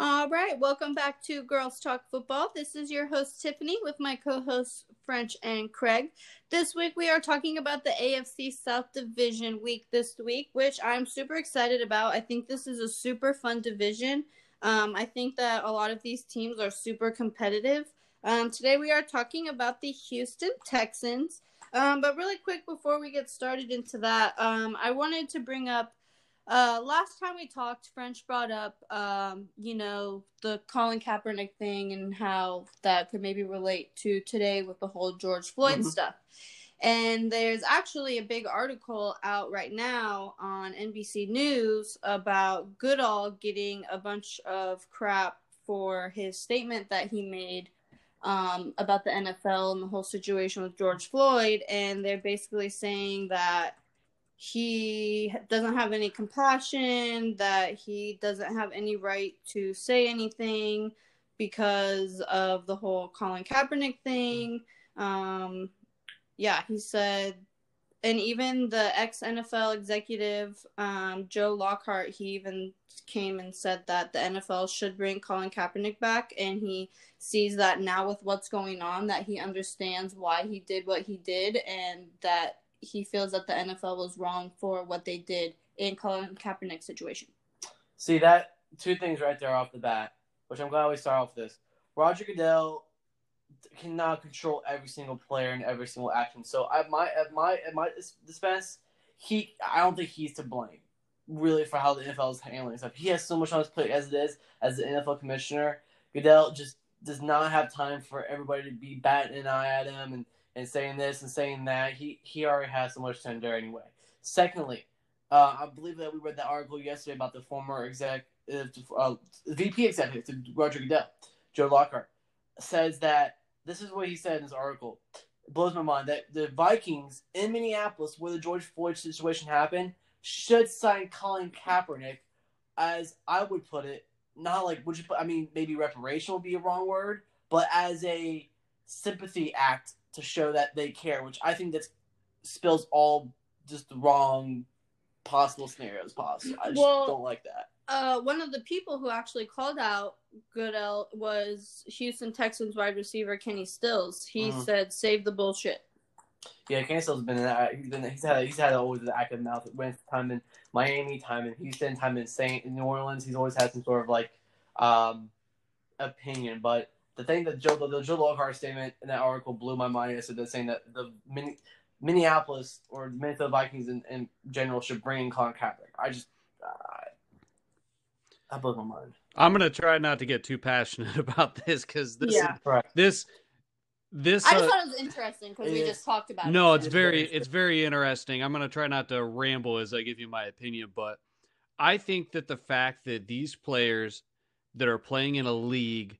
All right, welcome back to Girls Talk Football. This is your host Tiffany with my co-hosts French and Craig. This week we are talking about the AFC South Division week this week, which I'm super excited about. I think this is a super fun division. Um, I think that a lot of these teams are super competitive. Um, today we are talking about the Houston Texans. Um, but really quick before we get started into that, um, I wanted to bring up uh, last time we talked, French brought up, um, you know, the Colin Kaepernick thing and how that could maybe relate to today with the whole George Floyd mm-hmm. stuff. And there's actually a big article out right now on NBC News about Goodell getting a bunch of crap for his statement that he made um, about the NFL and the whole situation with George Floyd. And they're basically saying that he doesn't have any compassion, that he doesn't have any right to say anything because of the whole Colin Kaepernick thing. Um, yeah, he said, and even the ex NFL executive, um, Joe Lockhart, he even came and said that the NFL should bring Colin Kaepernick back, and he sees that now with what's going on, that he understands why he did what he did, and that he feels that the NFL was wrong for what they did in Colin Kaepernick's situation. See that two things right there off the bat, which I'm glad we start off this. Roger Goodell cannot control every single player and every single action. So at my at my at my dispense, he I don't think he's to blame really for how the NFL is handling stuff. He has so much on his plate as it is as the NFL commissioner. Goodell just does not have time for everybody to be batting an eye at him and and saying this and saying that. He he already has so much to endure anyway. Secondly, uh, I believe that we read that article yesterday about the former exec, uh, VP executive Roger Goodell, Joe Lockhart, says that this is what he said in his article. It blows my mind that the Vikings in Minneapolis, where the George Floyd situation happened, should sign Colin Kaepernick, as I would put it, not like would you put? I mean, maybe reparation would be a wrong word, but as a sympathy act to show that they care, which I think that spills all just the wrong possible scenarios possible. I just well, don't like that. Uh, one of the people who actually called out Goodell was Houston Texans wide receiver Kenny Stills. He mm-hmm. said, "Save the bullshit." Yeah, Kenny Stills has been that. He's been he's had he's had always an active mouth. Went time in Miami, time in Houston, time in Saint in New Orleans. He's always had some sort of like um, opinion, but the thing that Joe the, the Joe Lockhart statement in that article blew my mind yesterday, saying that the Minneapolis or the Minnesota Vikings in, in general should bring in Colin Kaepernick. I just uh, that blew my mind. I'm gonna try not to get too passionate about this because this yeah. is, this this I just uh, thought it was interesting because we just talked about no, it. it's very it's very interesting. I'm gonna try not to ramble as I give you my opinion, but I think that the fact that these players that are playing in a league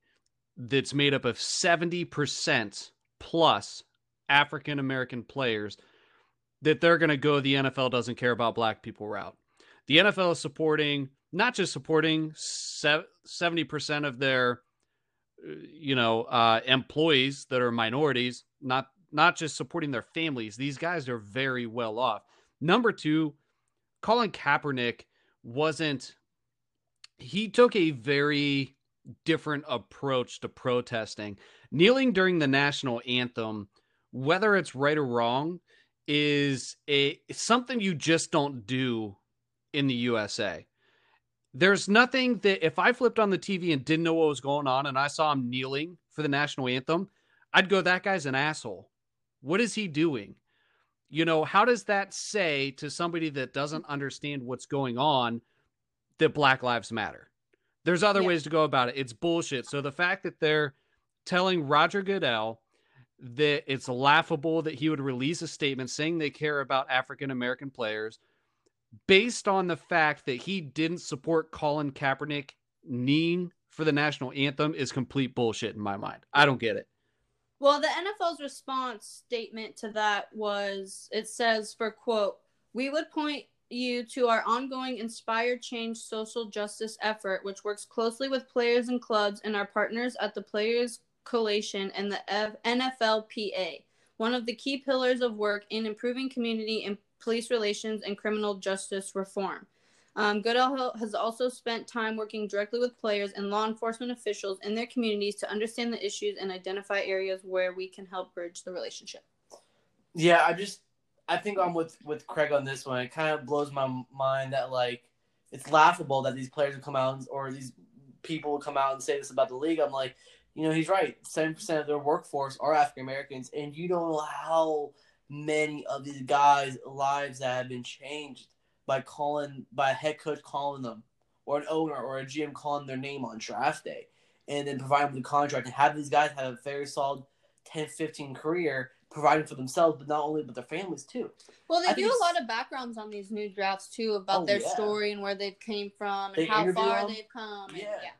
that's made up of 70% plus African American players that they're going to go the NFL doesn't care about black people route. The NFL is supporting not just supporting 70% of their you know uh, employees that are minorities not not just supporting their families these guys are very well off number 2 Colin Kaepernick wasn't he took a very different approach to protesting. Kneeling during the national anthem, whether it's right or wrong, is a something you just don't do in the USA. There's nothing that if I flipped on the TV and didn't know what was going on and I saw him kneeling for the national anthem, I'd go, that guy's an asshole. What is he doing? You know, how does that say to somebody that doesn't understand what's going on that Black Lives Matter? There's other yeah. ways to go about it. It's bullshit. So the fact that they're telling Roger Goodell that it's laughable that he would release a statement saying they care about African American players based on the fact that he didn't support Colin Kaepernick kneeing for the national anthem is complete bullshit in my mind. I don't get it. Well, the NFL's response statement to that was it says for quote, we would point you to our ongoing Inspired Change social justice effort, which works closely with players and clubs and our partners at the Players Coalition and the NFLPA. One of the key pillars of work in improving community and police relations and criminal justice reform. Um, Goodell has also spent time working directly with players and law enforcement officials in their communities to understand the issues and identify areas where we can help bridge the relationship. Yeah, I just I think I'm with with Craig on this one. It kind of blows my mind that like it's laughable that these players will come out or these people will come out and say this about the league. I'm like, you know, he's right. Seven percent of their workforce are African Americans, and you don't know how many of these guys' lives that have been changed by calling by a head coach calling them, or an owner or a GM calling their name on draft day, and then providing them the contract and have these guys have a very solid 10, 15 career providing for themselves, but not only but their families too. Well, they I do a lot of backgrounds on these new drafts too about oh, their yeah. story and where they've came from and they how far them. they've come. Yeah. And, yeah.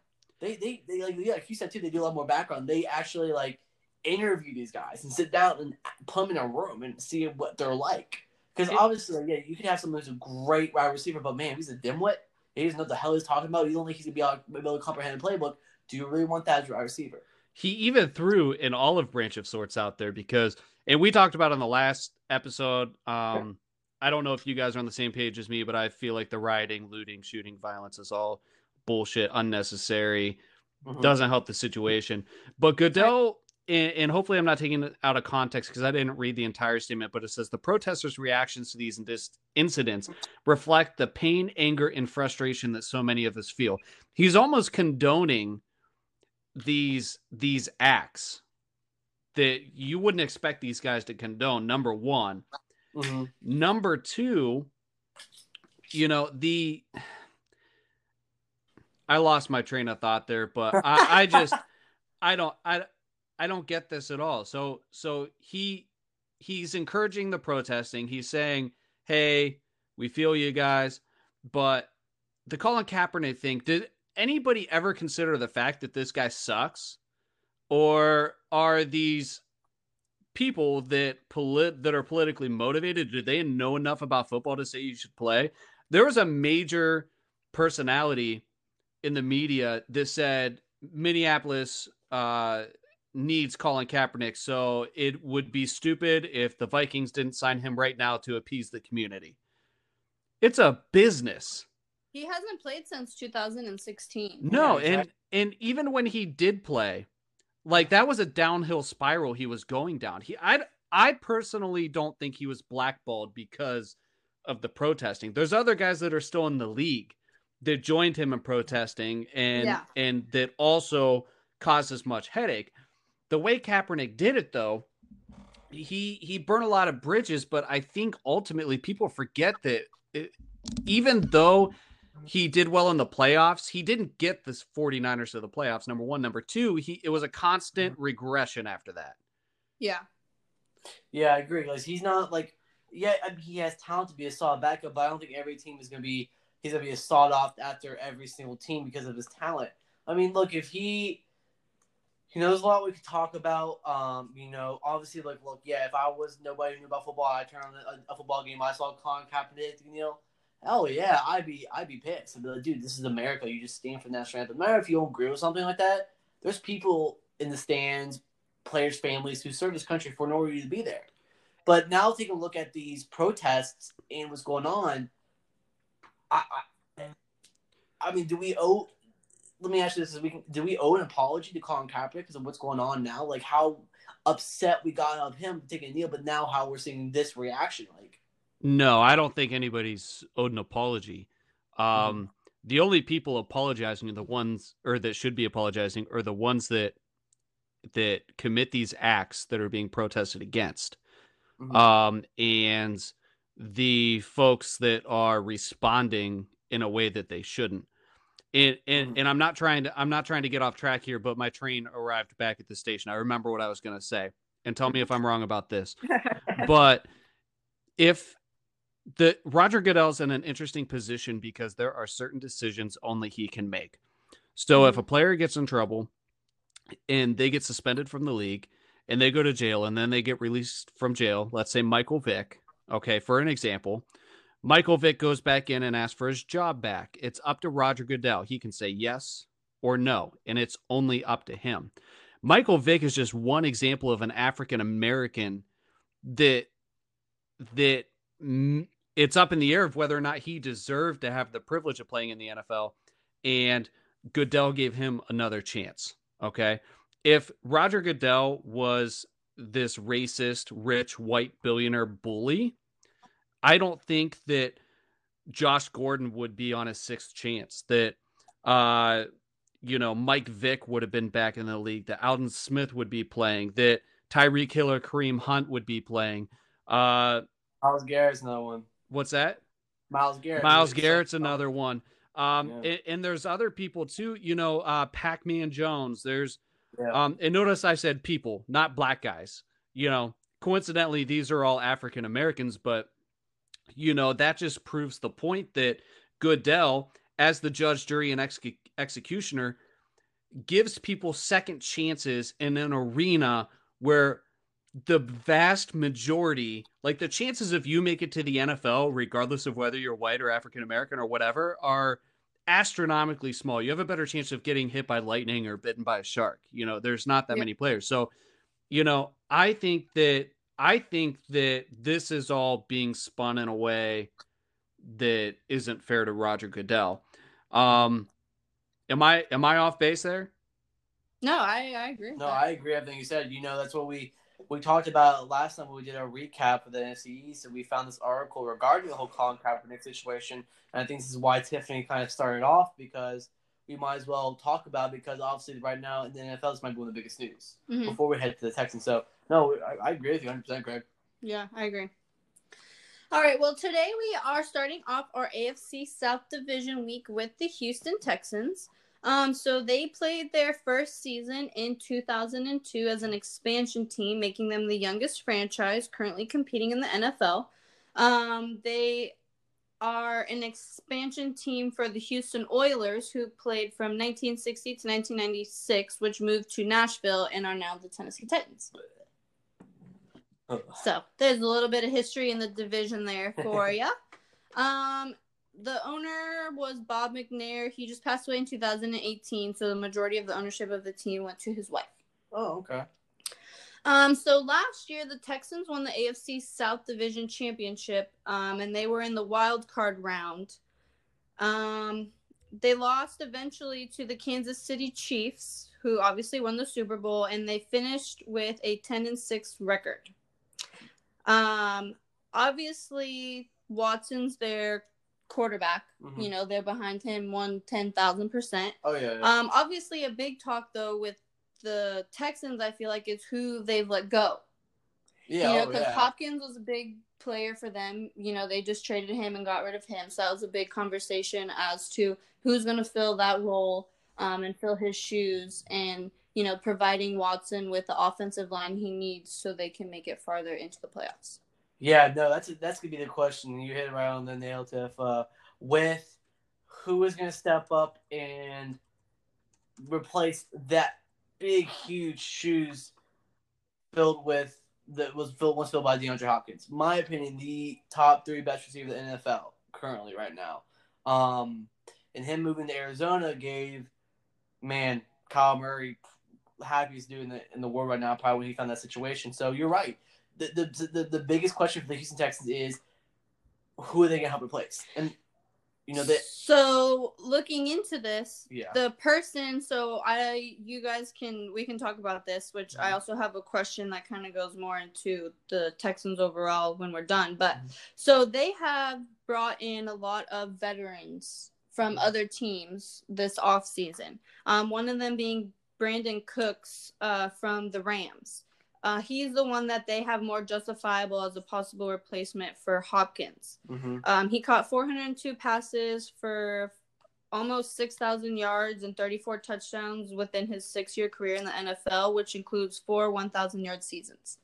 They, they, they like yeah, like you said too. They do a lot more background. They actually like interview these guys and sit down and put them in a room and see what they're like. Because obviously, yeah, you could have someone who's a great wide receiver, but man, he's a dimwit. He doesn't know what the hell he's talking about. You don't think he's gonna be able, able to comprehend a playbook. Do you really want that as a wide receiver? He even threw an olive branch of sorts out there because, and we talked about on the last episode. Um, I don't know if you guys are on the same page as me, but I feel like the rioting, looting, shooting, violence is all bullshit, unnecessary, mm-hmm. doesn't help the situation. But Goodell and, and hopefully I'm not taking it out of context because I didn't read the entire statement, but it says the protesters' reactions to these incidents reflect the pain, anger, and frustration that so many of us feel. He's almost condoning these these acts that you wouldn't expect these guys to condone. Number one, mm-hmm. number two, you know the. I lost my train of thought there, but I, I just I don't I I don't get this at all. So so he he's encouraging the protesting. He's saying, "Hey, we feel you guys," but the Colin Kaepernick thing. Did anybody ever consider the fact that this guy sucks, or are these people that polit that are politically motivated? Do they know enough about football to say you should play? There was a major personality in the media that said Minneapolis uh, needs Colin Kaepernick, so it would be stupid if the Vikings didn't sign him right now to appease the community. It's a business. He hasn't played since 2016. No, yeah, exactly. and and even when he did play, like that was a downhill spiral he was going down. He I I personally don't think he was blackballed because of the protesting. There's other guys that are still in the league that joined him in protesting and yeah. and that also caused as much headache. The way Kaepernick did it, though, he he burned a lot of bridges, but I think ultimately people forget that it, even though he did well in the playoffs, he didn't get the 49ers to the playoffs. Number one, number two, he it was a constant mm-hmm. regression after that. Yeah. Yeah, I agree. Because he's not like, yeah, I mean, he has talent to be a solid backup, but I don't think every team is gonna be he's gonna be a sought off after every single team because of his talent. I mean, look, if he you know, there's a lot we could talk about. Um, you know, obviously, like, look, yeah, if I was nobody knew about football, I turned on a, a football game, I saw Colin Kaepernick, you know, hell yeah, I'd be, I'd be pissed. I'd be like, dude, this is America. You just stand for the national anthem. No matter if you don't agree with something like that, there's people in the stands, players' families who serve this country for no reason to be there. But now take a look at these protests and what's going on. I, I, I mean, do we owe let me ask you this: we can, do we owe an apology to Colin Kaepernick because of what's going on now? Like how upset we got of him taking a knee, but now how we're seeing this reaction. Like, no, I don't think anybody's owed an apology. Um, mm-hmm. The only people apologizing are the ones, or that should be apologizing, are the ones that that commit these acts that are being protested against. Mm-hmm. Um, and the folks that are responding in a way that they shouldn't and and, mm-hmm. and i'm not trying to i'm not trying to get off track here but my train arrived back at the station i remember what i was going to say and tell me if i'm wrong about this but if the roger goodell's in an interesting position because there are certain decisions only he can make so mm-hmm. if a player gets in trouble and they get suspended from the league and they go to jail and then they get released from jail let's say michael vick okay for an example Michael Vick goes back in and asks for his job back. It's up to Roger Goodell. He can say yes or no, and it's only up to him. Michael Vick is just one example of an African American that that it's up in the air of whether or not he deserved to have the privilege of playing in the NFL. And Goodell gave him another chance. Okay. If Roger Goodell was this racist, rich, white billionaire bully, I don't think that Josh Gordon would be on a sixth chance. That, uh, you know, Mike Vick would have been back in the league. That Aldon Smith would be playing. That Tyreek Hill or Kareem Hunt would be playing. Uh, Myles Garrett's another one. What's that? Myles Garrett. Myles Garrett's another one. Um, yeah. and, and, there's other people too. You know, uh, Pac-Man Jones. There's, yeah. um, and notice I said people, not black guys. You know, coincidentally, these are all African Americans, but you know that just proves the point that Goodell, as the judge, jury, and ex- executioner, gives people second chances in an arena where the vast majority, like the chances of you make it to the NFL, regardless of whether you're white or African American or whatever, are astronomically small. You have a better chance of getting hit by lightning or bitten by a shark. You know, there's not that yeah. many players. So, you know, I think that I think that this is all being spun in a way that isn't fair to Roger Goodell. Um, am I am I off base there? No, I, I agree. No, I agree everything you said. You know, that's what we we talked about last time when we did our recap of the NFC East, and we found this article regarding the whole Colin Kaepernick situation. And I think this is why Tiffany kind of started off because we might as well talk about because obviously right now in the NFL this might be one of the biggest news mm-hmm. before we head to the Texans. So no, I, I agree with you 100, percent Greg. Yeah, I agree. All right, well today we are starting off our AFC South Division week with the Houston Texans. Um, so they played their first season in 2002 as an expansion team, making them the youngest franchise currently competing in the NFL. Um, they are an expansion team for the Houston Oilers, who played from 1960 to 1996, which moved to Nashville and are now the Tennessee Titans. So there's a little bit of history in the division there for you. Um, the owner was Bob McNair. He just passed away in 2018, so the majority of the ownership of the team went to his wife. Oh, okay. Um, so last year the Texans won the AFC South Division Championship, um, and they were in the wild card round. Um, they lost eventually to the Kansas City Chiefs, who obviously won the Super Bowl, and they finished with a 10 and 6 record. Um, obviously Watson's their quarterback. Mm-hmm. You know, they're behind him one ten thousand percent. Oh yeah, yeah. Um, obviously a big talk though with the Texans, I feel like is who they've let go. Yeah, you know, because oh, yeah. Hopkins was a big player for them. You know, they just traded him and got rid of him, so that was a big conversation as to who's going to fill that role um, and fill his shoes, and you know, providing Watson with the offensive line he needs so they can make it farther into the playoffs. Yeah, no, that's that's gonna be the question. You hit right on the nail, Tiff. Uh, with who is gonna step up and replace that big, huge shoes filled with that was filled once filled by DeAndre Hopkins. My opinion, the top three best receiver in the NFL currently right now. Um, and him moving to Arizona gave man Kyle Murray happiest dude in the in the world right now. Probably when he found that situation. So you're right the, the, the, the biggest question for the Houston Texans is who are they gonna help replace? And you know that. So looking into this, yeah, the person. So I, you guys can we can talk about this. Which mm-hmm. I also have a question that kind of goes more into the Texans overall when we're done. But mm-hmm. so they have brought in a lot of veterans from mm-hmm. other teams this off season. Um, one of them being Brandin Cooks uh, from the Rams. Uh, he's the one that they have more justifiable as a possible replacement for Hopkins. Mm-hmm. Um, he caught 402 passes for almost 6,000 yards and 34 touchdowns within his six year career in the NFL, which includes four 1,000 yard seasons.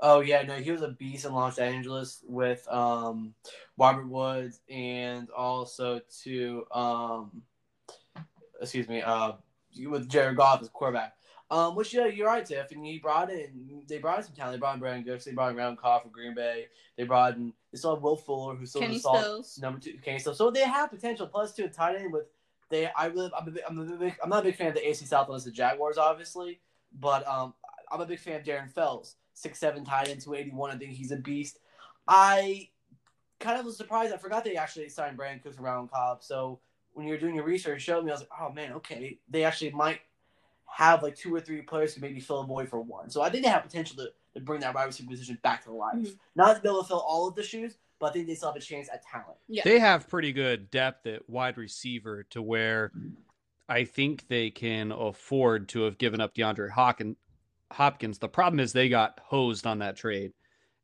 Oh, yeah, no, he was a beast in Los Angeles with um, Robert Woods and also to, um, excuse me, uh, with Jared Goff as quarterback. Um, which yeah, you're right, Tiff. And he brought in they brought in some talent. They brought in Brandin Cooks. They brought in Randall Cobb for Green Bay. They brought in they still have Will Fuller, who's still Kenny Stills. number two. Kenny Stills. So they have potential. two to a tight end with they. I really I'm a big, I'm, a big, I'm not a big fan of the AC South unless the Jaguars, obviously. But um, I'm a big fan of Darren Fells, six seven tight end, two eighty one. I think he's a beast. I kind of was surprised. I forgot they actually signed Brandin Cooks and Randall Cobb. So when you're doing your research, showed me, I was like, oh man, okay, they actually might have like two or three players who maybe fill a void for one. So I think they have potential to, to bring that wide receiver position back to life. Mhm. Not to be able to fill all of the shoes, but I think they still have a chance at talent. Yeah. They have pretty good depth at wide receiver to where I think they can afford to have given up DeAndre Hawkins. Hopkins. The problem is they got hosed on that trade.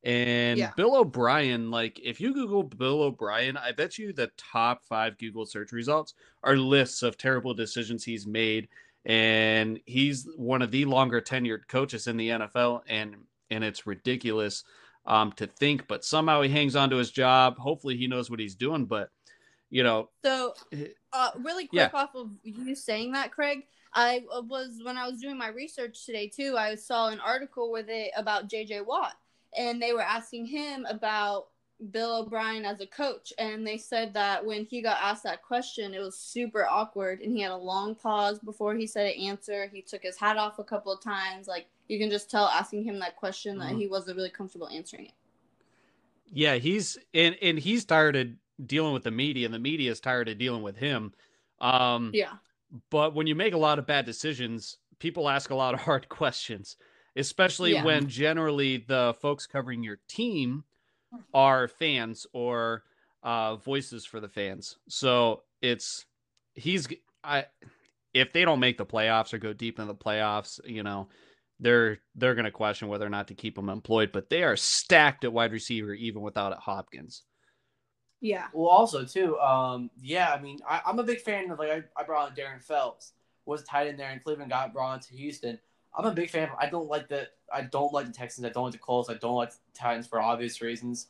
And Yeah. Bill O'Brien, like if you Google Bill O'Brien, I bet you the top five Google search results are lists of terrible decisions he's made. And he's one of the longer tenured coaches in the NFL, and and it's ridiculous um, to think, but somehow he hangs on to his job. Hopefully, he knows what he's doing. But you know, So, Eh, uh, really yeah. quick off of you saying that, Craig, I was when I was doing my research today too. I saw an article with it about J.J. Watt, and they were asking him about Bill O'Brien as a coach, and they said that when he got asked that question, it was super awkward, and he had a long pause before he said an answer. He took his hat off a couple of times, like you can just tell asking him that question that Mhm. he wasn't really comfortable answering it. yeah, he's and and he's tired of dealing with the media, and the media is tired of dealing with him. Um, Yeah, but when you make a lot of bad decisions, people ask a lot of hard questions, especially Yeah. when generally the folks covering your team are fans or uh, voices for the fans. So it's he's I if they don't make the playoffs or go deep in the playoffs, you know, they're they're going to question whether or not to keep him employed. But they are stacked at wide receiver even without Hopkins. yeah, Well, also too, um, yeah, I mean, I, I'm a big fan of like I, I brought on Darren Fells, was tight in there, and Cleveland got brought on to Houston. I'm a big fan. Of, I don't like the I don't like the Texans. I don't like the Colts. I don't like the Titans for obvious reasons.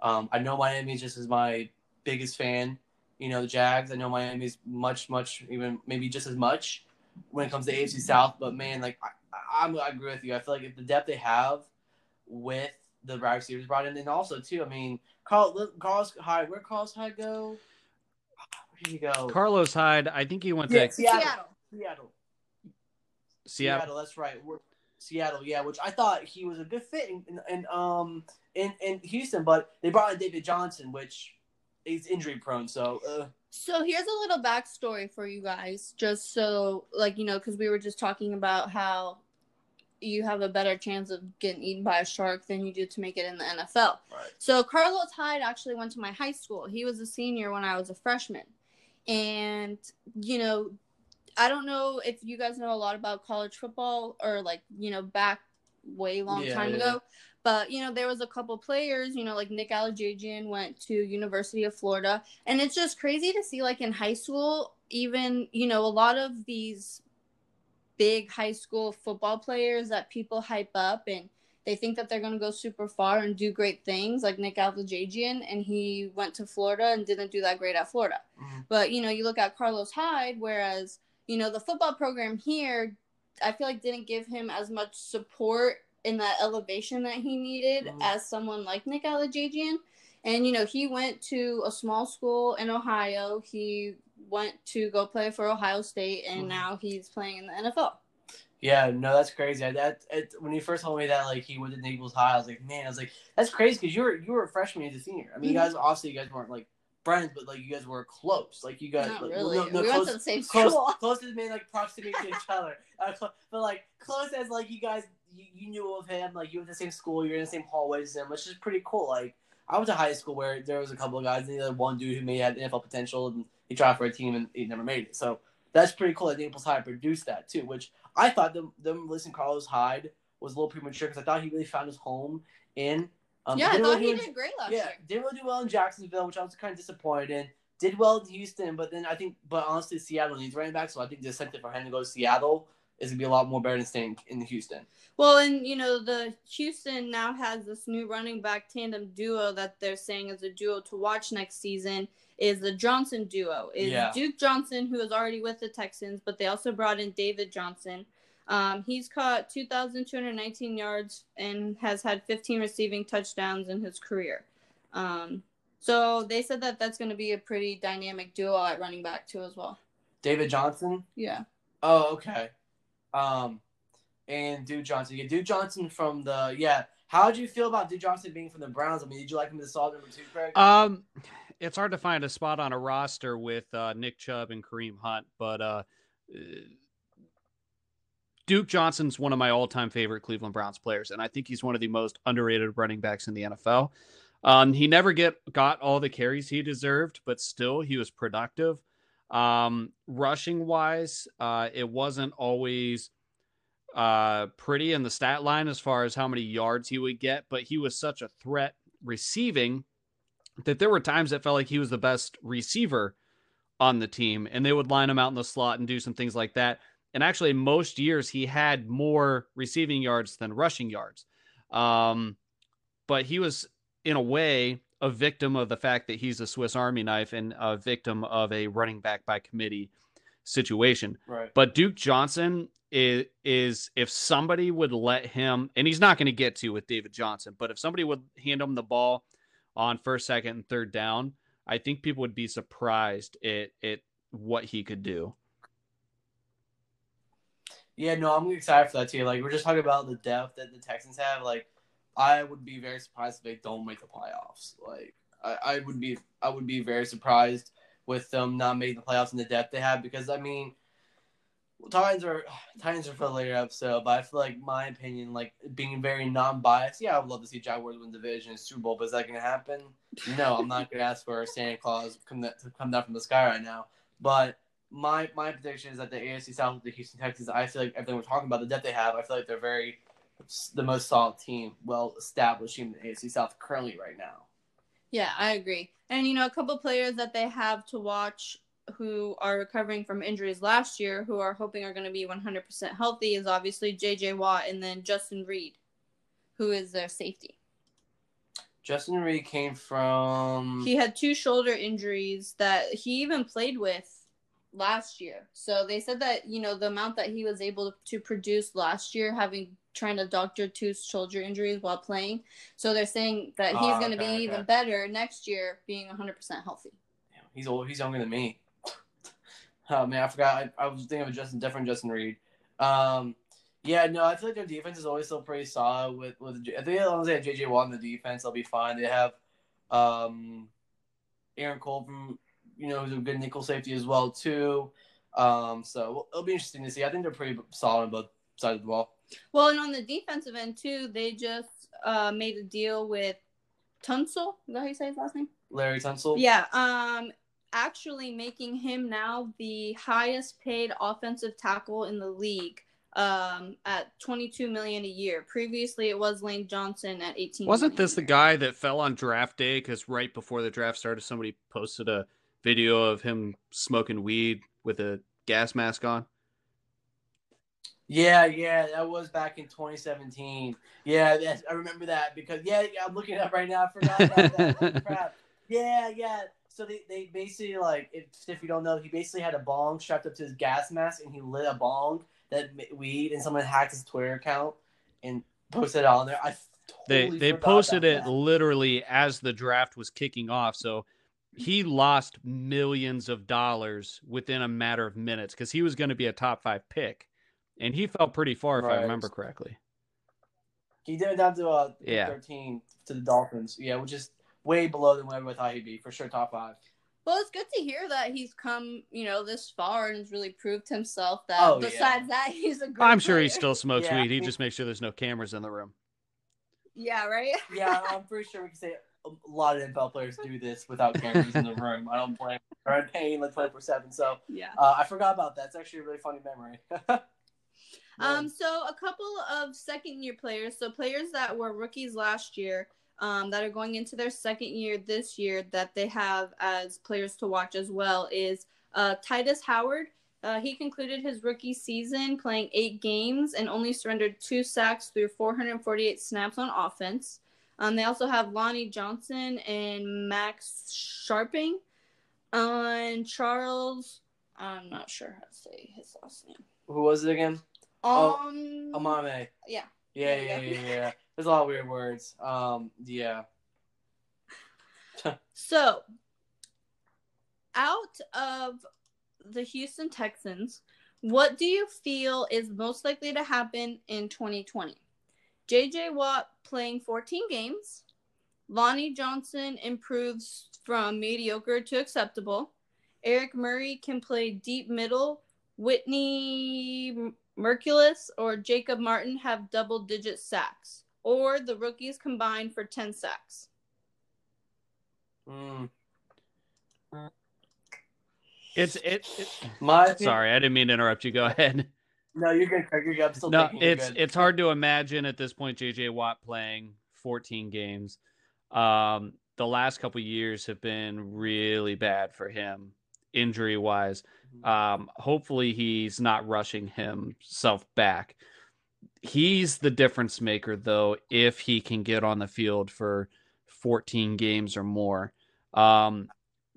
Um, I know Miami just is my biggest fan. You know the Jags. I know Miami's much, much, even maybe just as much when it comes to AFC South. But man, like I, I, I'm- I agree with you. I feel like if the depth they have with the wide receivers brought in, and also too, I mean, Carl, Carlos Hyde, where Carlos Hyde go? Where did he go? Carlos Hyde, I think he went Yeah, to Seattle. Seattle. Seattle. Seattle. Seattle. That's right. We're- Seattle, yeah, which I thought he was a good fit in, in, in um in, in Houston, but they brought in David Johnson, which is injury prone. So uh, So here's a little backstory for you guys, just so like you know, because we were just talking about how you have a better chance of getting eaten by a shark than you do to make it in the NFL. right. So Carlos Hyde actually went to my high school. He was a senior when I was a freshman, and you know, I don't know if you guys know a lot about college football or like you know back way long Yeah, time yeah. ago. But you know, there was a couple players, you know, like Nick Alajajian went to University of Florida, and it's just crazy to see like in high school, even you know, a lot of these big high school football players that people hype up and they think that they're going to go super far and do great things, like Nick Alajajian, and he went to Florida and didn't do that great at Florida. Mhm. But you know, you look at Carlos Hyde, whereas you know the football program here, I feel like didn't give him as much support in that elevation that he needed Mhm. as someone like Nick Alajajian. And you know, he went to a small school in Ohio. He went to go play for Ohio State, and Mhm. now he's playing in the NFL. Yeah, no, that's crazy. I, that it, when you first told me that, like he went to Naples High, I was like, man, I was like, that's crazy because you were you were a freshman as a senior. I mean, you Mhm. guys obviously you guys weren't like friends, but like you guys were close. Like you guys, Not like, really. no, no, we close, went to the same close, school. close to mean like proximity to each other. Uh, cl- but like close as like you guys, you, you knew of him. Like you went to the same school, you're in the same hallways as him, which is pretty cool. Like I went to high school where there was a couple of guys, and then one dude who may have NFL potential, and he tried for a team and he never made it. So that's pretty cool that Naples High produced that too. Which I thought them them listening Carlos Hyde was a little premature because I thought he really found his home in. Um, yeah, I thought he did great last year. yeah, year. didn't really do well in Jacksonville, which I was kind of disappointed in. Did well in Houston, but then I think, but honestly, Seattle needs running back, so I think the incentive for him to go to Seattle is gonna be a lot more better than staying in Houston. Well, and you know, the Houston now has this new running back tandem duo that they're saying is a duo to watch next season. Is the Johnson duo? Is Yeah. Duke Johnson, who is already with the Texans, but they also brought in David Johnson. Um, he's caught 2,219 yards and has had 15 receiving touchdowns in his career. Um, so they said that that's going to be a pretty dynamic duo at running back too, as well. David Johnson. Yeah. Oh, okay. Um, and Duke Johnson. Yeah, Duke Johnson from the yeah. How did you feel about Duke Johnson being from the Browns? I mean, did you like him as a solid number two, Craig? Um, it's hard to find a spot on a roster with uh, Nick Chubb and Kareem Hunt, but uh, Duke Johnson's one of my all-time favorite Cleveland Browns players, and I think he's one of the most underrated running backs in the NFL. Um, he never get got all the carries he deserved, but still he was productive. Um, rushing wise, uh, it wasn't always uh, pretty in the stat line as far as how many yards he would get, but he was such a threat receiving that there were times that felt like he was the best receiver on the team, and they would line him out in the slot and do some things like that. And actually, most years he had more receiving yards than rushing yards. Um, but he was, in a way, a victim of the fact that he's a Swiss Army knife and a victim of a running back by committee situation. Right. But Duke Johnson is, is if somebody would let him, and he's not going to get to with David Johnson, but if somebody would hand him the ball on first, second, and third down, I think people would be surprised at, at what he could do. Yeah, no, I'm excited for that too. Like we're just talking about the depth that the Texans have. Like I would be very surprised if they don't make the playoffs. Like I, I would be I would be very surprised with them not making the playoffs and the depth they have because I mean Titans are Titans are for the later episode, but I feel like my opinion, like being very non-biased, yeah, I would love to see Jaguars win division and Super Bowl, but is that gonna happen? No, I'm not gonna ask for Santa Claus come to come down from the sky right now. But my my prediction is that the AFC South, the Houston Texans, I feel like everything we're talking about, the depth they have, I feel like they're very the most solid team, well established in the AFC South currently right now. Yeah, I agree. And you know, a couple players that they have to watch who are recovering from injuries last year, who are hoping are going to be 100% healthy, is obviously J.J. Watt and then Justin Reid, who is their safety. Justin Reid came from. He had two shoulder injuries that he even played with last year. So they said that you know the amount that he was able to produce last year, having trying to doctor two shoulder injuries while playing. So they're saying that he's Oh, going to okay, be even better next year, being 100% healthy. He's old. He's younger than me. Oh man, I forgot. I, I was thinking of a Justin, different Justin Reed. Um, yeah, no, I feel like their defense is always still pretty solid. With with I think as long as they have JJ Watt in the defense, they'll be fine. They have um, Aaron Cole from you know who's a good nickel safety as well too. Um, so it'll be interesting to see. I think they're pretty solid on both sides of the ball. Well, and on the defensive end too, they just uh, made a deal with Tunsil. Is that how you say his last name? Larry Tunsil. Yeah. Um, actually making him now the highest paid offensive tackle in the league. Um, at 22 million a year. Previously, it was Lane Johnson at 18. Wasn't this the guy that fell on draft day? Because right before the draft started, somebody posted a video of him smoking weed with a gas mask on. Yeah, yeah, that was back in 2017. Yeah, that's, I remember that because yeah, yeah, I'm looking it up right now. I forgot about that. Holy crap. Yeah, yeah. So they, they basically like if if you don't know, he basically had a bong strapped up to his gas mask and he lit a bong that weed and someone hacked his Twitter account and posted it on there. I They totally they forgot posted it that. literally as the draft was kicking off. So he lost millions of dollars within a matter of minutes because he was going to be a top five pick, and he fell pretty far if I remember correctly. He did it down to uh Yeah. 13 to the Dolphins. Yeah, which is way below than what I thought he'd be for sure. Top five. Well, it's good to hear that he's come, you know, this far and has really proved himself. That Oh, yeah. besides that, he's a great. I'm sure he still smokes Yeah, weed. He just makes sure there's no cameras in the room. Yeah, right. Yeah, I'm pretty sure we can say a lot of NFL players do this without cameras in the room. I don't blame. Or I'm paying like 24 seven. So Yeah. uh, I forgot about that. It's actually a really funny memory. Um, so a couple of second year players, so players that were rookies last year, um, that are going into their second year this year that they have as players to watch as well is uh, Tytus Howard. Uh, he concluded his rookie season playing eight games and only surrendered two sacks through 448 snaps on offense. Um, they also have Lonnie Johnson and Max Scharping. Uh, and Charles, I'm not sure how to say his last name. Who was it again? Oh, Um, Amame. yeah. Yeah, yeah, yeah, yeah. There's a lot of weird words. Um, yeah. So, out of the Houston Texans, what do you feel is most likely to happen in 2020? JJ Watt playing 14 games. Lonnie Johnson improves from mediocre to acceptable. Eric Murray can play deep middle. Whitney Mercilus or Jacob Martin have double digit sacks. Or the rookies combined for 10 sacks. Mm. It's it. it My sorry, I didn't mean to interrupt you. Go ahead. No, you're good, Craig. You're good. I'm still No, it's it's hard to imagine at this point JJ Watt playing 14 games. Um, the last couple years have been really bad for him injury wise. Um, hopefully he's not rushing himself back. He's the difference maker though if he can get on the field for 14 games or more. Um,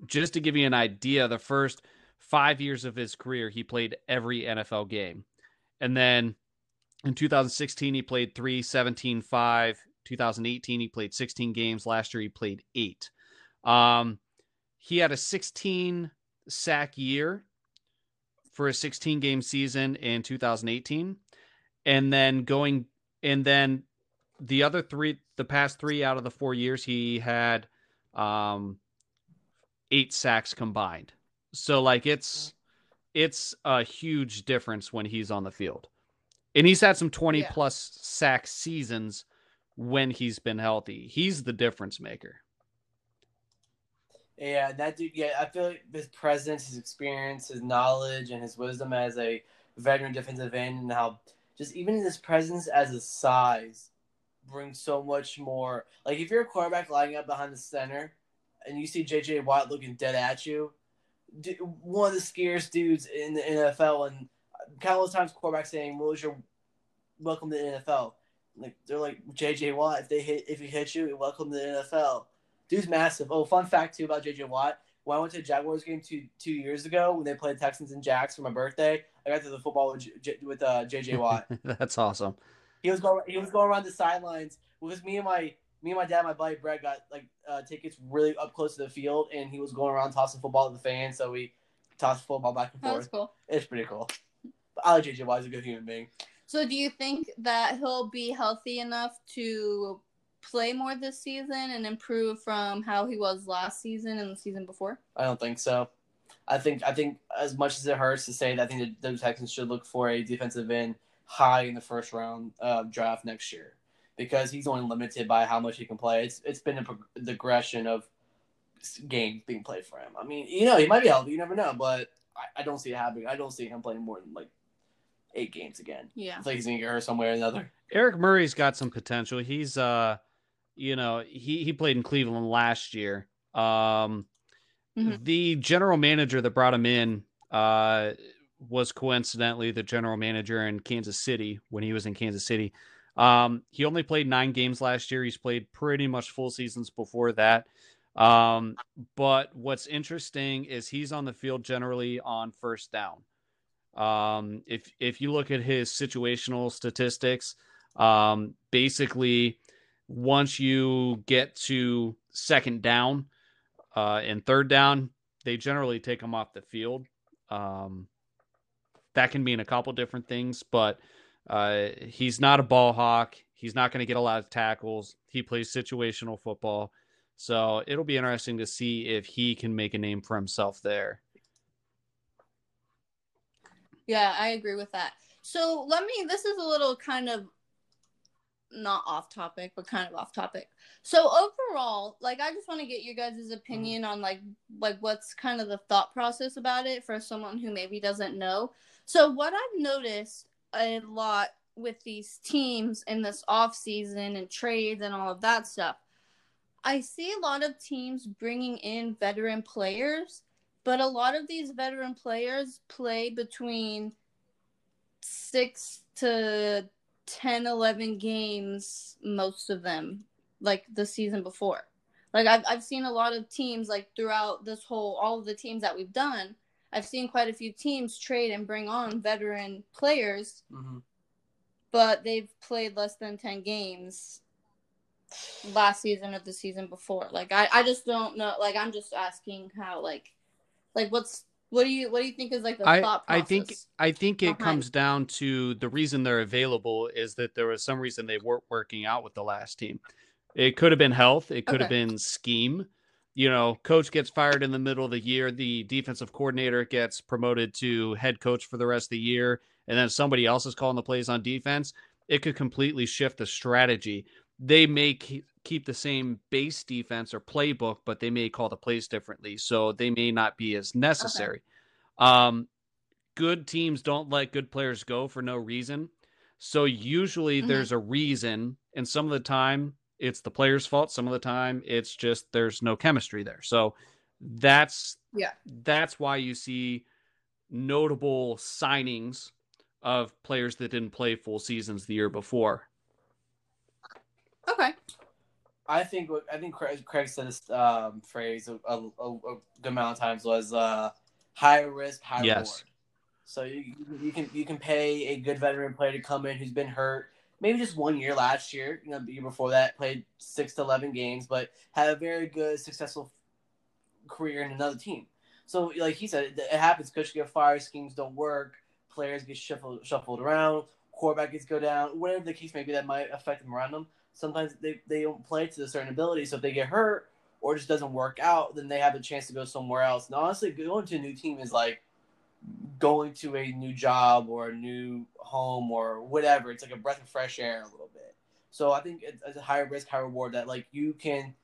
just to give you an idea, the first five years of his career, he played every NFL game. And then in 2016, he played 3, 17, 5. 2018, he played 16 games. Last year, he played eight. Um, he had a 16 sack year for a 16 game season in 2018. And then going, and then the other three, the past three out of the four years, he had um, eight sacks combined. So, like, it's, it's a huge difference when he's on the field. And he's had some 20 Yeah. plus sack seasons when he's been healthy. He's the difference maker. Yeah, that dude. Yeah, I feel like his presence, his experience, his knowledge, and his wisdom as a veteran defensive end, and how just even his presence as a size brings so much more. Like if you're a quarterback lining up behind the center, and you see J.J. Watt looking dead at you, d- one of the scariest dudes in the NFL, and countless times quarterbacks saying, "What was your welcome to the NFL?" Like they're like J.J. Watt. If they hit, if he hits you, welcome to the NFL. Dude's massive. Oh, fun fact too about JJ Watt. When I went to a Jaguars game two two years ago when they played Texans and Jacks for my birthday, I got to the football with J- with uh, JJ Watt. That's awesome. he was going he was going around the sidelines with me and my me and my dad, my buddy Brett got like uh, tickets really up close to the field, and he was going around tossing football to the fans. So we tossed football back and forth. cool. It's pretty cool. But I like JJ Watt. He's a good human being. So, do you think that he'll be healthy enough to play more this season and improve from how he was last season and the season before? I don't think so. I think I think as much as it hurts to say that, I think the, the Texans should look for a defensive end high in the first round uh, draft next year because he's only limited by how much he can play. It's it's been a prog- the progression of s- games being played for him. I mean, you know, he might be healthy. You never know, but I, I don't see it happening. I don't see him playing more than like eight games again. Yeah. I think he's gonna get hurt somewhere or another. Eric Murray's got some potential. He's uh you know, he he played in Cleveland last year. Um Mhm. the general manager that brought him in uh was coincidentally the general manager in Kansas City when he was in Kansas City. Um he only played 9 games last year. He's played pretty much full seasons before that. Um but what's interesting is he's on the field generally on first down. Um, if if you look at his situational statistics, um, basically once you get to second down uh, and third down, they generally take him off the field. Um, that can mean a couple different things, but uh, he's not a ball hawk. He's not going to get a lot of tackles. He plays situational football. So it'll be interesting to see if he can make a name for himself there. Yeah, I agree with that. So let me. This is a little kind of not off topic, but kind of off topic. So overall, like, I just want to get your guys' opinion on like, like what's kind of the thought process about it for someone who maybe doesn't know. So what I've noticed a lot with these teams in this off season and trades and all of that stuff, I see a lot of teams bringing in veteran players but a lot of these veteran players play between 6 to 10 11 games most of them like the season before. Like I've, I've seen a lot of teams like throughout this whole all of the teams that we've done i've seen quite a few teams trade and bring on veteran players Mm-hmm. but they've played less than 10 games last season or the season before like i, I just don't know like i'm just asking how like like what's What do you What do you think is like the I, thought I think I think it behind- comes down to the reason they're available is that there was some reason they weren't working out with the last team. It could have been health. It could have been scheme. You know, coach gets fired in the middle of the year. The defensive coordinator gets promoted to head coach for the rest of the year, and then somebody else is calling the plays on defense. It could completely shift the strategy. They may keep, the same base defense or playbook, but they may call the plays differently, so they may not be as necessary. Um, good teams don't let good players go for no reason. So usually Mhm. there's a reason, and some of the time it's the player's fault. Some of the time it's just there's no chemistry there. So that's Yeah. that's why you see notable signings of players that didn't play full seasons the year before. okay. I think what I think Craig, Craig said this um, phrase a, a, a, a good amount of times was uh, high risk, high Yes. reward. So you, you can you can pay a good veteran player to come in who's been hurt, maybe just one year last year, you know, the year before that, played six to eleven games, but had a very good, successful career in another team. So like he said, it, it happens. Coaches get fired, schemes don't work, players get shuffled shuffled around, quarterback gets go down, whatever the case may be that might affect them around them sometimes they, they don't play to a certain ability. So if they get hurt or just doesn't work out, then they have a chance to go somewhere else. And honestly, going to a new team is like going to a new job or a new home or whatever. It's like a breath of fresh air a little bit. So I think it's, a higher risk, high reward that like you can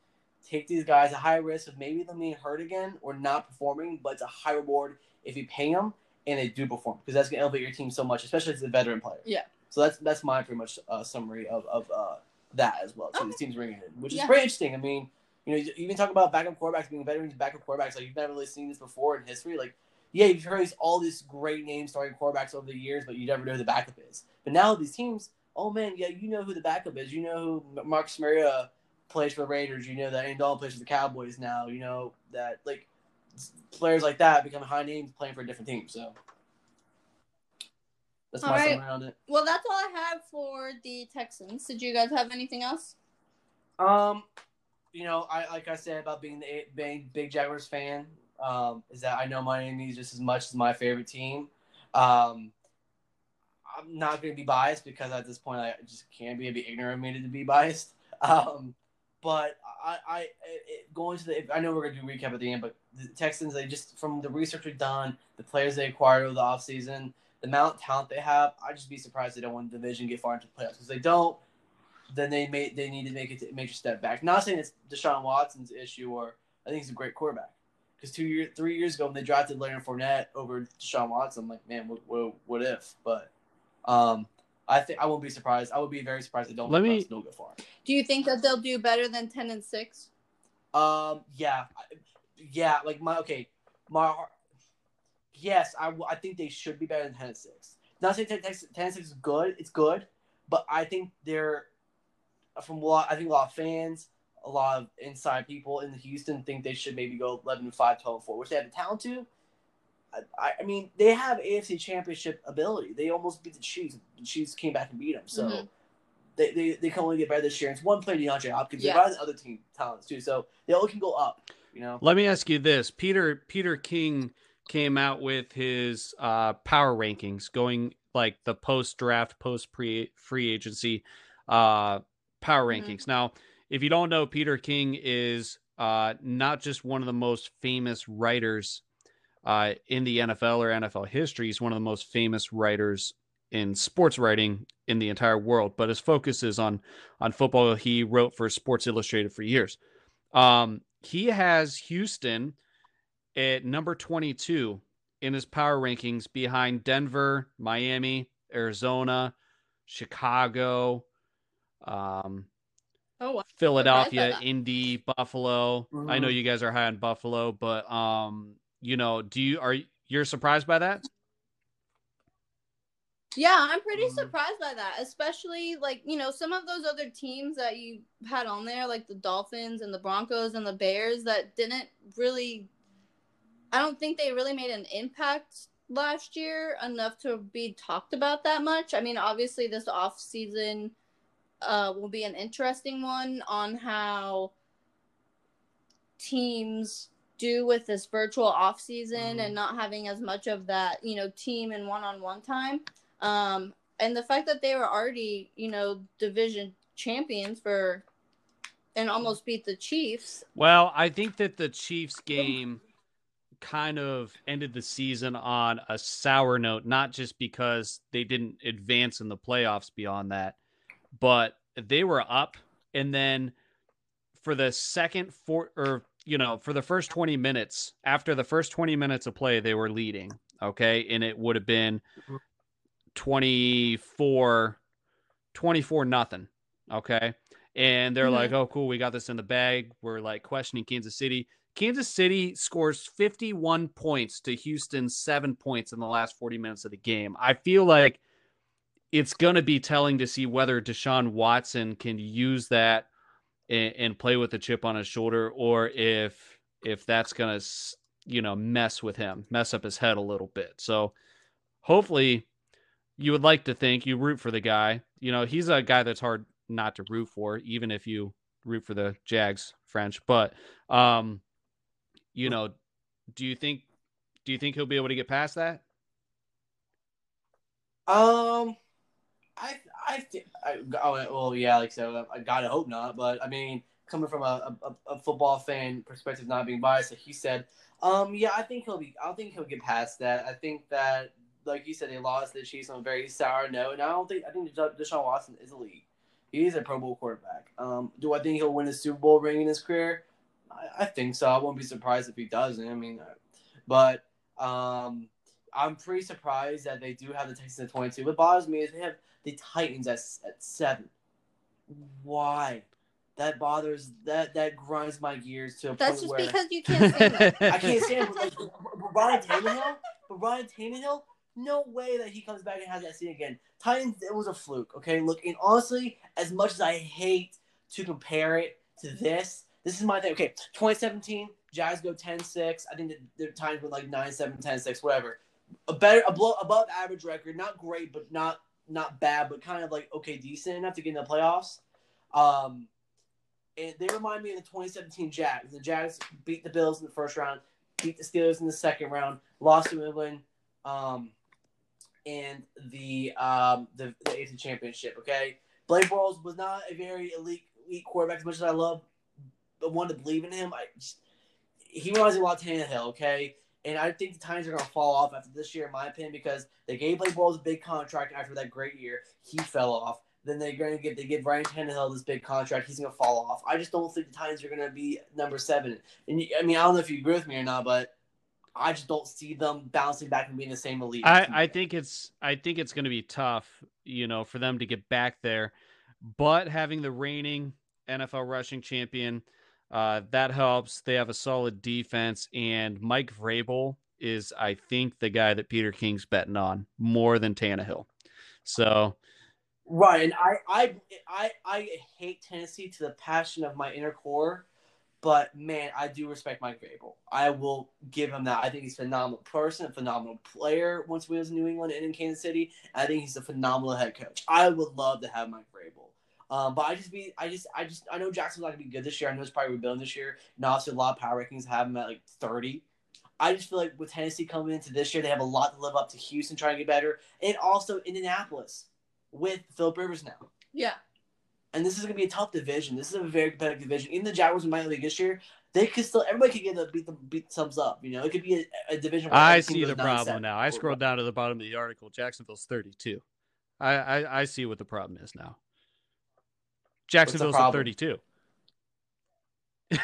take these guys a high risk of maybe them being hurt again or not performing, but it's a high reward if you pay them and they do perform because that's gonna elevate your team so much, especially as a veteran player. Yeah. So that's that's my pretty much uh, summary of of uh, that as well. So Okay. these teams bringing in, which is pretty interesting. I mean, you know, you even talk about backup quarterbacks being veterans, backup quarterbacks. Like you've never really seen this before in history. Like, yeah, you've heard all these great names starting quarterbacks over the years, but you never know who the backup is. But now these teams, oh man, yeah, you know who the backup is. You know who Marcus Mariota plays for the Raiders. You know that Andy Dalton plays for the Cowboys now. You know that like players like that become high names playing for a different team. So that's my All right. summary on it. Well, that's all I have for the Texans. Did you guys have anything else? Um, you know, I like I said about being the big, big Jaguars fan. Um, is that I know Miami's just as much as my favorite team. Um, I'm not going to be biased because at this point I just can't be. It'd be ignorant of me to be biased. Um, but I, I it, going to the. I know we're going to do a recap at the end, but the Texans they just from the research we've done, the players they acquired over the offseason, the amount of talent they have, I'd just be surprised they don't win the division, get far into the playoffs. Because they don't, then they may they need to make a step back. Not saying it's Deshaun Watson's issue, or I think he's a great quarterback. Because two years, three years ago when they drafted Leonard Fournette over Deshaun Watson, I'm like, man, what, what, what if? But um, I think I won't be surprised. I would be very surprised they don't. Let Let me- me don't go far. Do you think that they'll do better than ten and six? Um, yeah, yeah, like my okay, my yes, I, I think they should be better than ten and six. Not saying 10, 10, 10 and six is good, it's good, but I think they're from a lot. I think a lot of fans, a lot of inside people in Houston think they should maybe go 11 5, 12 4, which they have the talent to. I, I, I mean, they have AFC Championship ability. They almost beat the Chiefs. The Chiefs came back and beat them. So Mhm. they, they, they can only get better this year. It's one play DeAndre Hopkins. Yeah. They're better than other team talents too. So they all can go up. You know. Let me ask you this: Peter Peter King came out with his uh, power rankings, going like the post draft, post pre free agency uh, power Mhm. rankings. Now, if you don't know, Peter King is uh, not just one of the most famous writers uh, in the NFL or NFL history. He's one of the most famous writers in sports writing in the entire world, but his focus is on on football. He wrote for Sports Illustrated for years. Um, he has Houston at number 22 in his power rankings behind Denver, Miami, Arizona, Chicago, um, Oh, wow. Philadelphia. Indy, Buffalo. I know Mhm. you guys are high on Buffalo, but um, you know, do you are you're surprised by that? Yeah, I'm pretty Mhm. surprised by that, especially like, you know, some of those other teams that you had on there, like the Dolphins and the Broncos and the Bears, that didn't really, I don't think they really made an impact last year enough to be talked about that much. I mean, obviously, this off season uh, will be an interesting one on how teams do with this virtual off season Mhm. and not having as much of that, you know, team and one on one time. Um, and the fact that they were already, you know, division champions for and almost beat the Chiefs. Well, I think that the Chiefs game kind of ended the season on a sour note, not just because they didn't advance in the playoffs beyond that, but they were up and then for the second four or you know, for the first 20 minutes, after the first 20 minutes of play, they were leading. Okay. And it would have been 24, 24 nothing. Okay. And they're Mhm. like, oh, cool. We got this in the bag. We're like questioning Kansas City. Kansas City scores 51 points to Houston's seven points in the last 40 minutes of the game. I feel like it's going to be telling to see whether Deshaun Watson can use that and, and play with a chip on his shoulder, or if if that's going to you know mess with him, mess up his head a little bit. So hopefully, you would like to think you root for the guy. You know, he's a guy that's hard not to root for, even if you root for the Jags French. But um, you know, do you think do you think he'll be able to get past that? Um, I think I, oh, well yeah like so I gotta hope not but I mean coming from a, a, a football fan perspective not being biased like he said um yeah I think he'll be I think he'll get past that. I think that like you said they lost the Chiefs on a very sour note and I don't think I think Deshaun Watson is a elite he's a Pro Bowl quarterback. Um do I think he'll win a Super Bowl ring in his career? I, I think so. I won't be surprised if he doesn't. I mean uh, but um I'm pretty surprised that they do have the Texans at 22. What bothers me is they have the Titans at, at seven. Why? That bothers that that grinds my gears to a That's point just where because you can't stand. I can't stand. But, like, but Ryan Tannehill, but Ryan Tannehill, no way that he comes back and has that scene again. Titans, it was a fluke. Okay, look, and honestly, as much as I hate to compare it to this, this is my thing. Okay, 2017, Jags go 10-6. I think the Titans went like 9-7, 10-6, whatever. A better, a blow, above average record, not great, but not not bad, but kind of like okay, decent enough to get in the playoffs. Um, and they remind me of the 2017 Jags. The Jags beat the Bills in the first round, beat the Steelers in the second round, lost to England, um, and the um, the, the AFC Championship. Okay, Blake Bortles was not a very elite elite quarterback. As much as I love, but wanted to believe in him, I just, he reminds me a lot of Tannehill. Okay, and I think the Titans are going to fall off after this year, in my opinion, because they gave Blake Bortles a big contract after that great year. He fell off. Then they're going to get they give Ryan Tannehill this big contract. He's going to fall off. I just don't think the Titans are going to be number seven. And I mean, I don't know if you agree with me or not, but I just don't see them bouncing back and being the same elite. I, I think it's I think it's going to be tough, you know, for them to get back there. But having the reigning NFL rushing champion, uh, that helps. They have a solid defense, and Mike Vrabel is, I think, the guy that Peter King's betting on more than Tannehill. So, right, and I, I, I, I hate Tennessee to the passion of my inner core, but man, I do respect Mike Vrabel. I will give him that. I think he's a phenomenal person, a phenomenal player. Once we was in New England and in Kansas City, I think he's a phenomenal head coach. I would love to have Mike Vrabel. Um, but I just be, I just, I just, I know Jackson's not gonna be good this year. I know it's probably rebuilding this year. And obviously, a lot of power rankings have him at like thirty. I just feel like with Tennessee coming into this year, they have a lot to live up to Houston trying to get better, and also Indianapolis with Philip Rivers now. Yeah. And this is gonna be a tough division. This is a very competitive division. Even the Jaguars in my league this year, they could still everybody could get the beat the beat thumbs up. You know, it could be a, a division. Where I see the problem now. I scrolled down to the bottom of the article. Jacksonville's 32. I, I, I see what the problem is now. Jacksonville's at 32.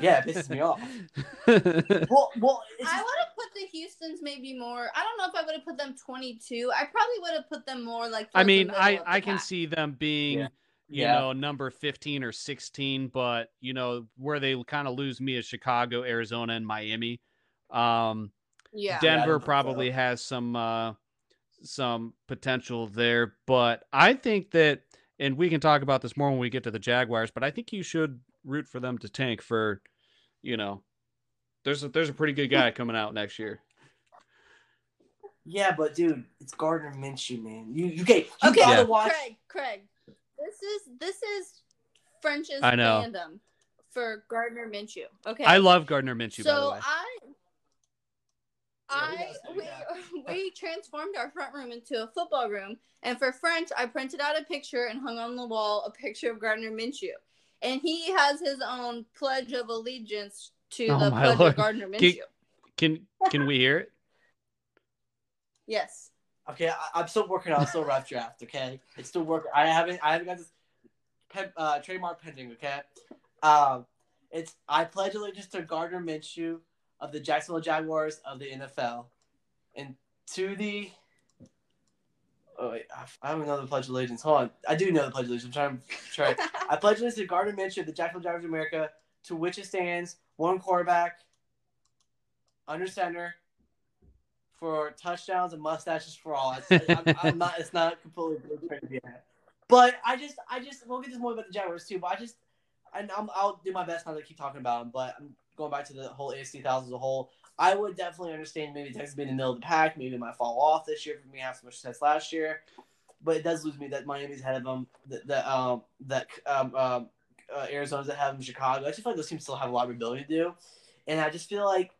Yeah, it pisses me off. Well, well, it's I just- would have put the Houston's maybe more. I don't know if I would have put them 22. I probably would have put them more like. I mean, I I can pack. see them being, Yeah. you Yeah. know, number 15 or 16, but you know where they kind of lose me is Chicago, Arizona, and Miami. Um, Yeah. Yeah, Denver don't think so. probably has some uh, some potential there, but I think that, and we can talk about this more when we get to the Jaguars. But I think you should root for them to tank for, you know, there's a, there's a pretty good guy coming out next year. Yeah, but dude, it's Gardner Minshew, man. You you get you Okay, gotta Yeah. watch. Craig. Craig. This is this is French's I know. fandom. for Gardner Minshew. Okay. I love Gardner Minshew. by the so. I Yeah, we I gotta we, we transformed our front room into a football room, and for French, I printed out a picture and hung on the wall a picture of Gardner Minshew, and he has his own pledge of allegiance to Oh the pledge Lord. of Gardner Can- Minshew. Can can we hear it? Yes. Okay, I, I'm still working on a still rough draft. Okay, it's still working. I haven't I haven't got this pen, uh, trademark pending. Okay, um, it's I pledge allegiance to Gardner Minshew of the Jacksonville Jaguars of the NFL, and to the. Oh wait, I- don't know the pledge of allegiance. Hold on, I do know the pledge of allegiance. I'm trying. trying. I pledge allegiance to Gardner Minshew of the Jacksonville Jaguars of America, to which it stands one quarterback, under center, for touchdowns and mustaches for all. It's, I'm, I'm not. It's not completely blueprint yet. But I just, I just, we'll get this more about the Jaguars too. But I just, I, I'm, I'll do my best not to keep talking about them. But I'm going back to the whole AFC thousand as a whole. I would definitely understand maybe Texas being in the middle of the pack. Maybe it might fall off this year for me have so much success last year. But it does lose me that Miami's ahead of them. That, that um, that um, um, uh, Arizona's ahead of them. Chicago. I just feel like those teams still have a lot of ability to do. And I just feel like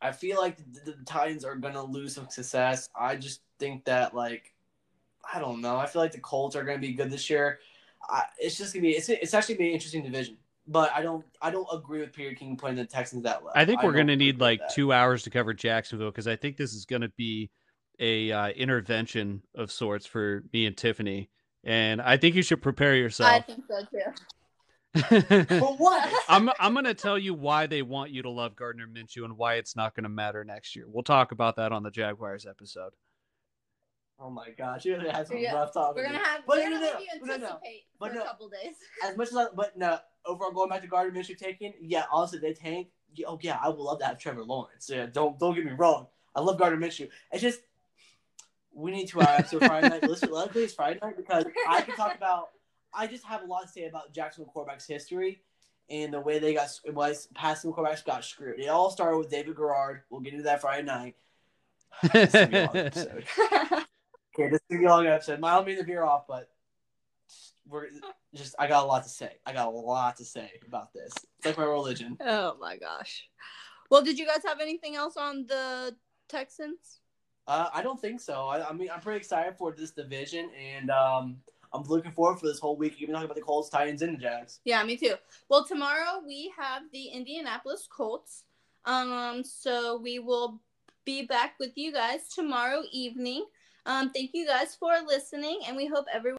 I feel like the, the Titans are gonna lose some success. I just think that like I don't know. I feel like the Colts are gonna be good this year. I, it's just gonna be it's it's actually gonna be an interesting division. But I don't I don't agree with Peter King putting the Texans that low. I think we're don't going to need like that. two hours to cover Jacksonville because I think this is going to be a uh, intervention of sorts for me and Tiffany, and I think you should prepare yourself. I think so too. For what? I'm I'm going to tell you why they want you to love Gardner Minshew and why it's not going to matter next year. We'll talk about that on the Jaguars episode. oh my gosh, you had some Yeah, rough talk. We're gonna have But we're no, gonna no, let you no, no, no. anticipate But no. a couple days. As much as I, but no, overall going back to Gardner Minshew taking, yeah, honestly they tank. Oh yeah, I would love to have Trevor Lawrence. Yeah, don't don't get me wrong. I love Gardner Minshew. It's just we need two hour uh, episode Friday night. Listen, luckily it's Friday night because I can talk about. I just have a lot to say about Jacksonville quarterbacks history and the way they got it was passing quarterbacks got screwed. It all started with David Garrard. We'll get into that Friday night. This is gonna be a long episode. Okay, this is gonna be a long episode. Don't mean to veer off, but we're just I got a lot to say. I got a lot to say about this. It's like my religion. oh my gosh. Well, did you guys have anything else on the Texans? Uh, I don't think so. I, I mean, I'm pretty excited for this division, and um, I'm looking forward for this whole week. Even talking about the Colts, Titans, and the Jags. Yeah, me too. Well, tomorrow we have the Indianapolis Colts. Um, so we will be back with you guys tomorrow evening. Um, thank you guys for listening, and we hope everyone.